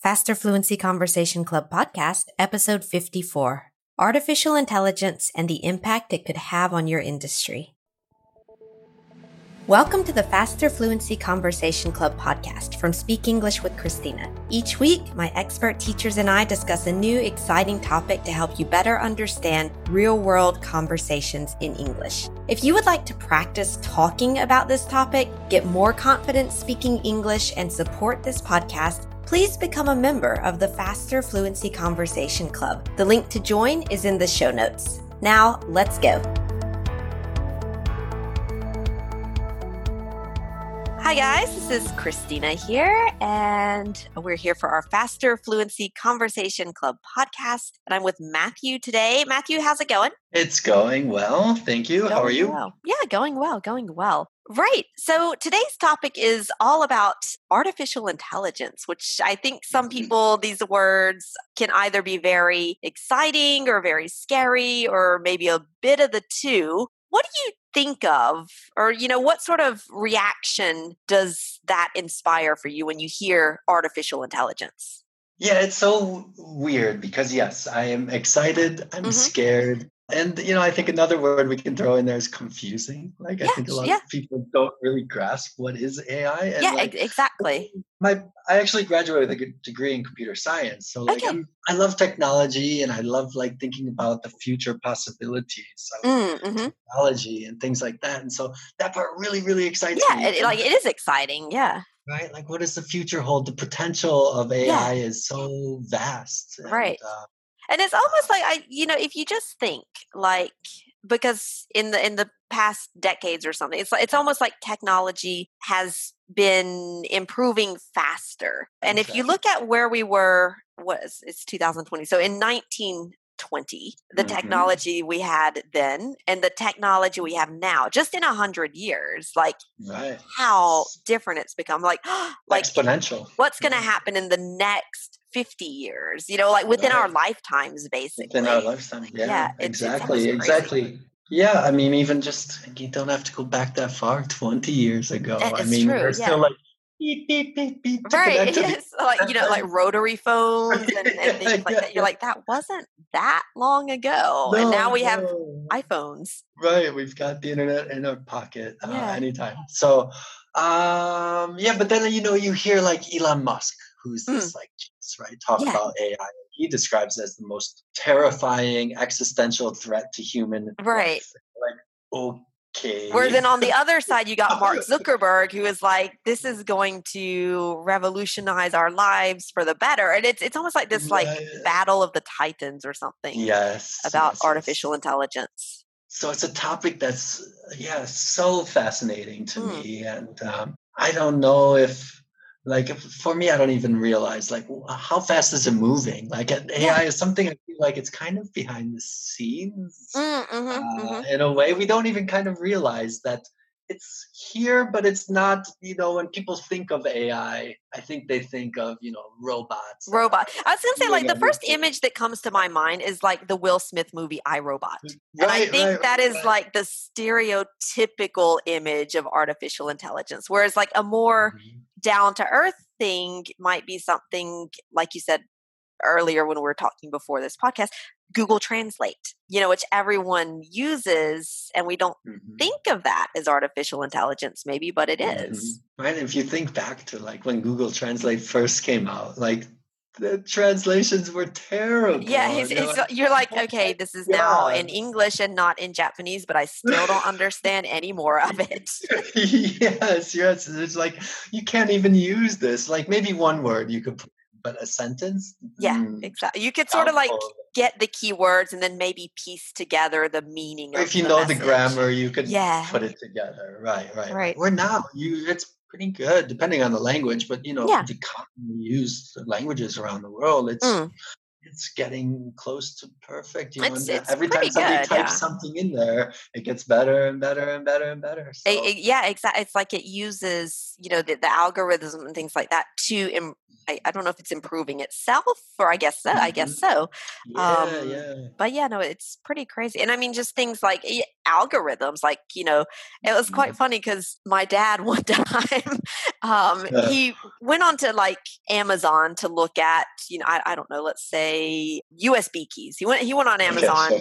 Faster Fluency Conversation Club podcast, episode 54 Artificial Intelligence and the Impact It Could Have on Your Industry. Welcome to the Faster Fluency Conversation Club podcast from Speak English with Christina. Each week, my expert teachers and I discuss a new exciting topic to help you better understand real world conversations in English. If you would like to practice talking about this topic, get more confidence speaking English, and support this podcast, please become a member of the Faster Fluency Conversation Club. The link to join is in the show notes. Now, let's go. Hi, guys. This is Christina here, and we're here for our Faster Fluency Conversation Club podcast. And I'm with Matthew today. Matthew, how's it going? It's going well. Thank you. Going How are you? Well. Yeah, going well, going well. Right. So today's topic is all about artificial intelligence, which I think some Mm-hmm. people, these words can either be very exciting or very scary or maybe a bit of the two. What do you think of, or, you know, what sort of reaction does that inspire for you when you hear artificial intelligence? Yeah, it's so weird because yes, I am excited, I'm Mhm. scared. And you know, I think another word we can throw in there is confusing. Like I think a lot yeah. of people don't really grasp what is AI. And yeah, like, exactly. my I actually graduated with a degree in computer science. So like Okay. I love technology and I love like thinking about the future possibilities of Mm, hmm technology and things like that. And so that part really, really excites Yeah, me. it- like it is exciting. Yeah, right like what does the future hold the potential of ai is so vast and, Right. uh, and it's almost like i you know if you just think like because in the in the past decades or something it's like it's almost like technology has been improving faster. And if you look at where we were was it's 2020 so in 1920 the Mhm. technology we had then and the technology we have now just in a hundred years like right. how different it's become. Like like exponential. what's going to happen in the next 50 years you know like within our lifetimes basically within our lifetime yeah, Yeah, it's- it's exactly exactly. Yeah i mean even just you don't have to go back that far 20 years ago That i mean true, we're yeah. still like beep beep beep beep right to like you know like rotary phones and, and things like that you're like that wasn't that long ago and now No, we have iphones. Right, we've got the internet in our pocket uh, anytime. So, um, yeah, but then you know you hear like Elon Musk, who's this like right, talk Mm. Yeah. about AI. He describes it as the most terrifying existential threat to human Right. Like, okay. whereas then on the other side you got mark zuckerberg who is like this is going to revolutionize our lives for the better and it's it's almost like this like Right. battle of the titans or something yes about yes, yes. artificial intelligence so it's a topic that's yeah so fascinating to Mm. me and um, i don't know if like for me i don't even realize like how fast is it moving like ai Yeah. is something i feel like it's kind of behind the scenes Mm, mhm, uh, mhm. in a way we don't even kind of realize that it's here but it's not you know when people think of ai i think they think of you know robots robot i was gonna say like the first image that comes to my mind is like the will smith movie i robot and I Right, think right, that is right. like the stereotypical image of artificial intelligence. Whereas, like, a more Mhm. Down to earth thing might be something, like you said earlier when we were talking before this podcast, Google Translate, you know, which everyone uses. And we don't Mhm. think of that as artificial intelligence, maybe, but it is. Mhm. Right. If you think back to like when Google Translate first came out, like the translations were terrible. Yeah, know, it's, you're like, oh okay, this is now in English and not in Japanese, but I still don't understand any more of it. yes, yes. It's like you can't even use this. Like maybe one word you could put, but a sentence. Yeah, Mm, exactly. You could sort of like get the keywords and then maybe piece together the meaning of if you the know the grammar, you could Yeah. put it together. Right, right, Right. Where now you it's pretty good depending on the language, but you know Yeah. the commonly used languages around the world, it's Mm. it's getting close to perfect. You It's- know, it's every time somebody good, types yeah. something in there, it gets better and better and better and better. So, It- it- yeah, exactly. It's like it uses, you know, the, the algorithm and things like that to, Im- I, I don't know if it's improving itself or I guess so. I guess so. yeah, um, yeah. But yeah, no, it's pretty crazy. And I mean, just things like eh, algorithms, like, you know, it was quite funny because my dad one time, um, Yeah. he went on to like Amazon to look at, you know, I, I don't know, let's say USB keys. He went, he went on Amazon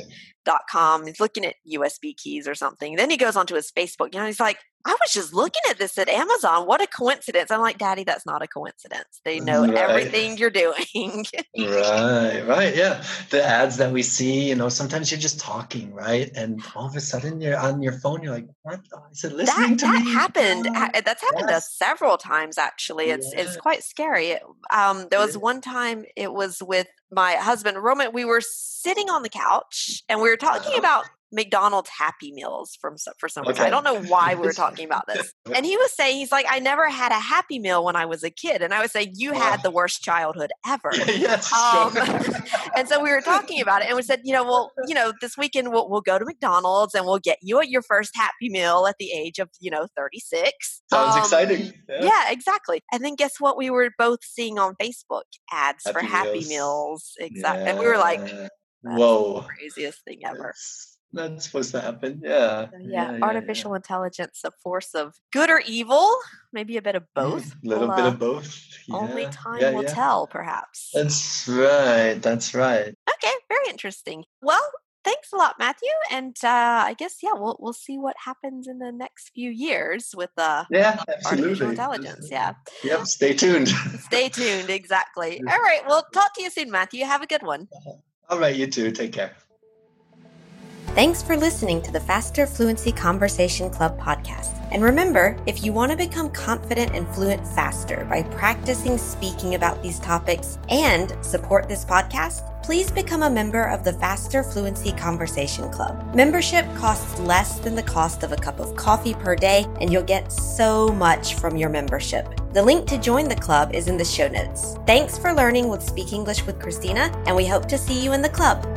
com. He's looking at USB keys or something. Then he goes onto his Facebook. You know, he's like, I was just looking at this at Amazon. What a coincidence. I'm like, Daddy, that's not a coincidence. They know Right. everything you're doing. Right, right, yeah. The ads that we see, you know, sometimes you're just talking, right? And all of a sudden you're on your phone, you're like, what? I said, listening that to that me? happened. Ha- That's happened yes. to us several times actually. It's it's quite scary. It- Um, there was Yeah. one time it was with my husband Roman. We were sitting on the couch and we were talking Uh-huh. about McDonald's Happy Meals from for some reason. I don't know why we were talking about this. And he was saying he's like, I never had a Happy Meal when I was a kid, and I was saying you had the worst childhood ever. yes, Um, sure. and so we were talking about it, and we said, you know, well, you know, this weekend we'll, we'll go to McDonald's and we'll get you at your first Happy Meal at the age of, you know, 36. Sounds Um, exciting. Yeah. exactly. And then guess what? We were both seeing on Facebook ads for Happy Happy Meals. Meals. Exactly. And we were like, "That's whoa. craziest thing ever. That's supposed to happen. Yeah. So, yeah, artificial intelligence, a force of good or evil, maybe a bit of both. A little We'll, bit uh, of both. Only time yeah, will yeah. tell, perhaps. That's right. That's right. Okay, very interesting. Well, thanks a lot, Matthew. And uh, I guess yeah, we'll we'll see what happens in the next few years with uh, Yeah, absolutely. artificial intelligence. Yeah, Yep. Stay tuned. stay tuned. Exactly. All right. Well, talk to you soon, Matthew. Have a good one. All right. You too. Take care. Thanks for listening to the Faster Fluency Conversation Club podcast. And remember, if you want to become confident and fluent faster by practicing speaking about these topics and support this podcast, please become a member of the Faster Fluency Conversation Club. Membership costs less than the cost of a cup of coffee per day, and you'll get so much from your membership. The link to join the club is in the show notes. Thanks for learning with Speak English with Christina, and we hope to see you in the club.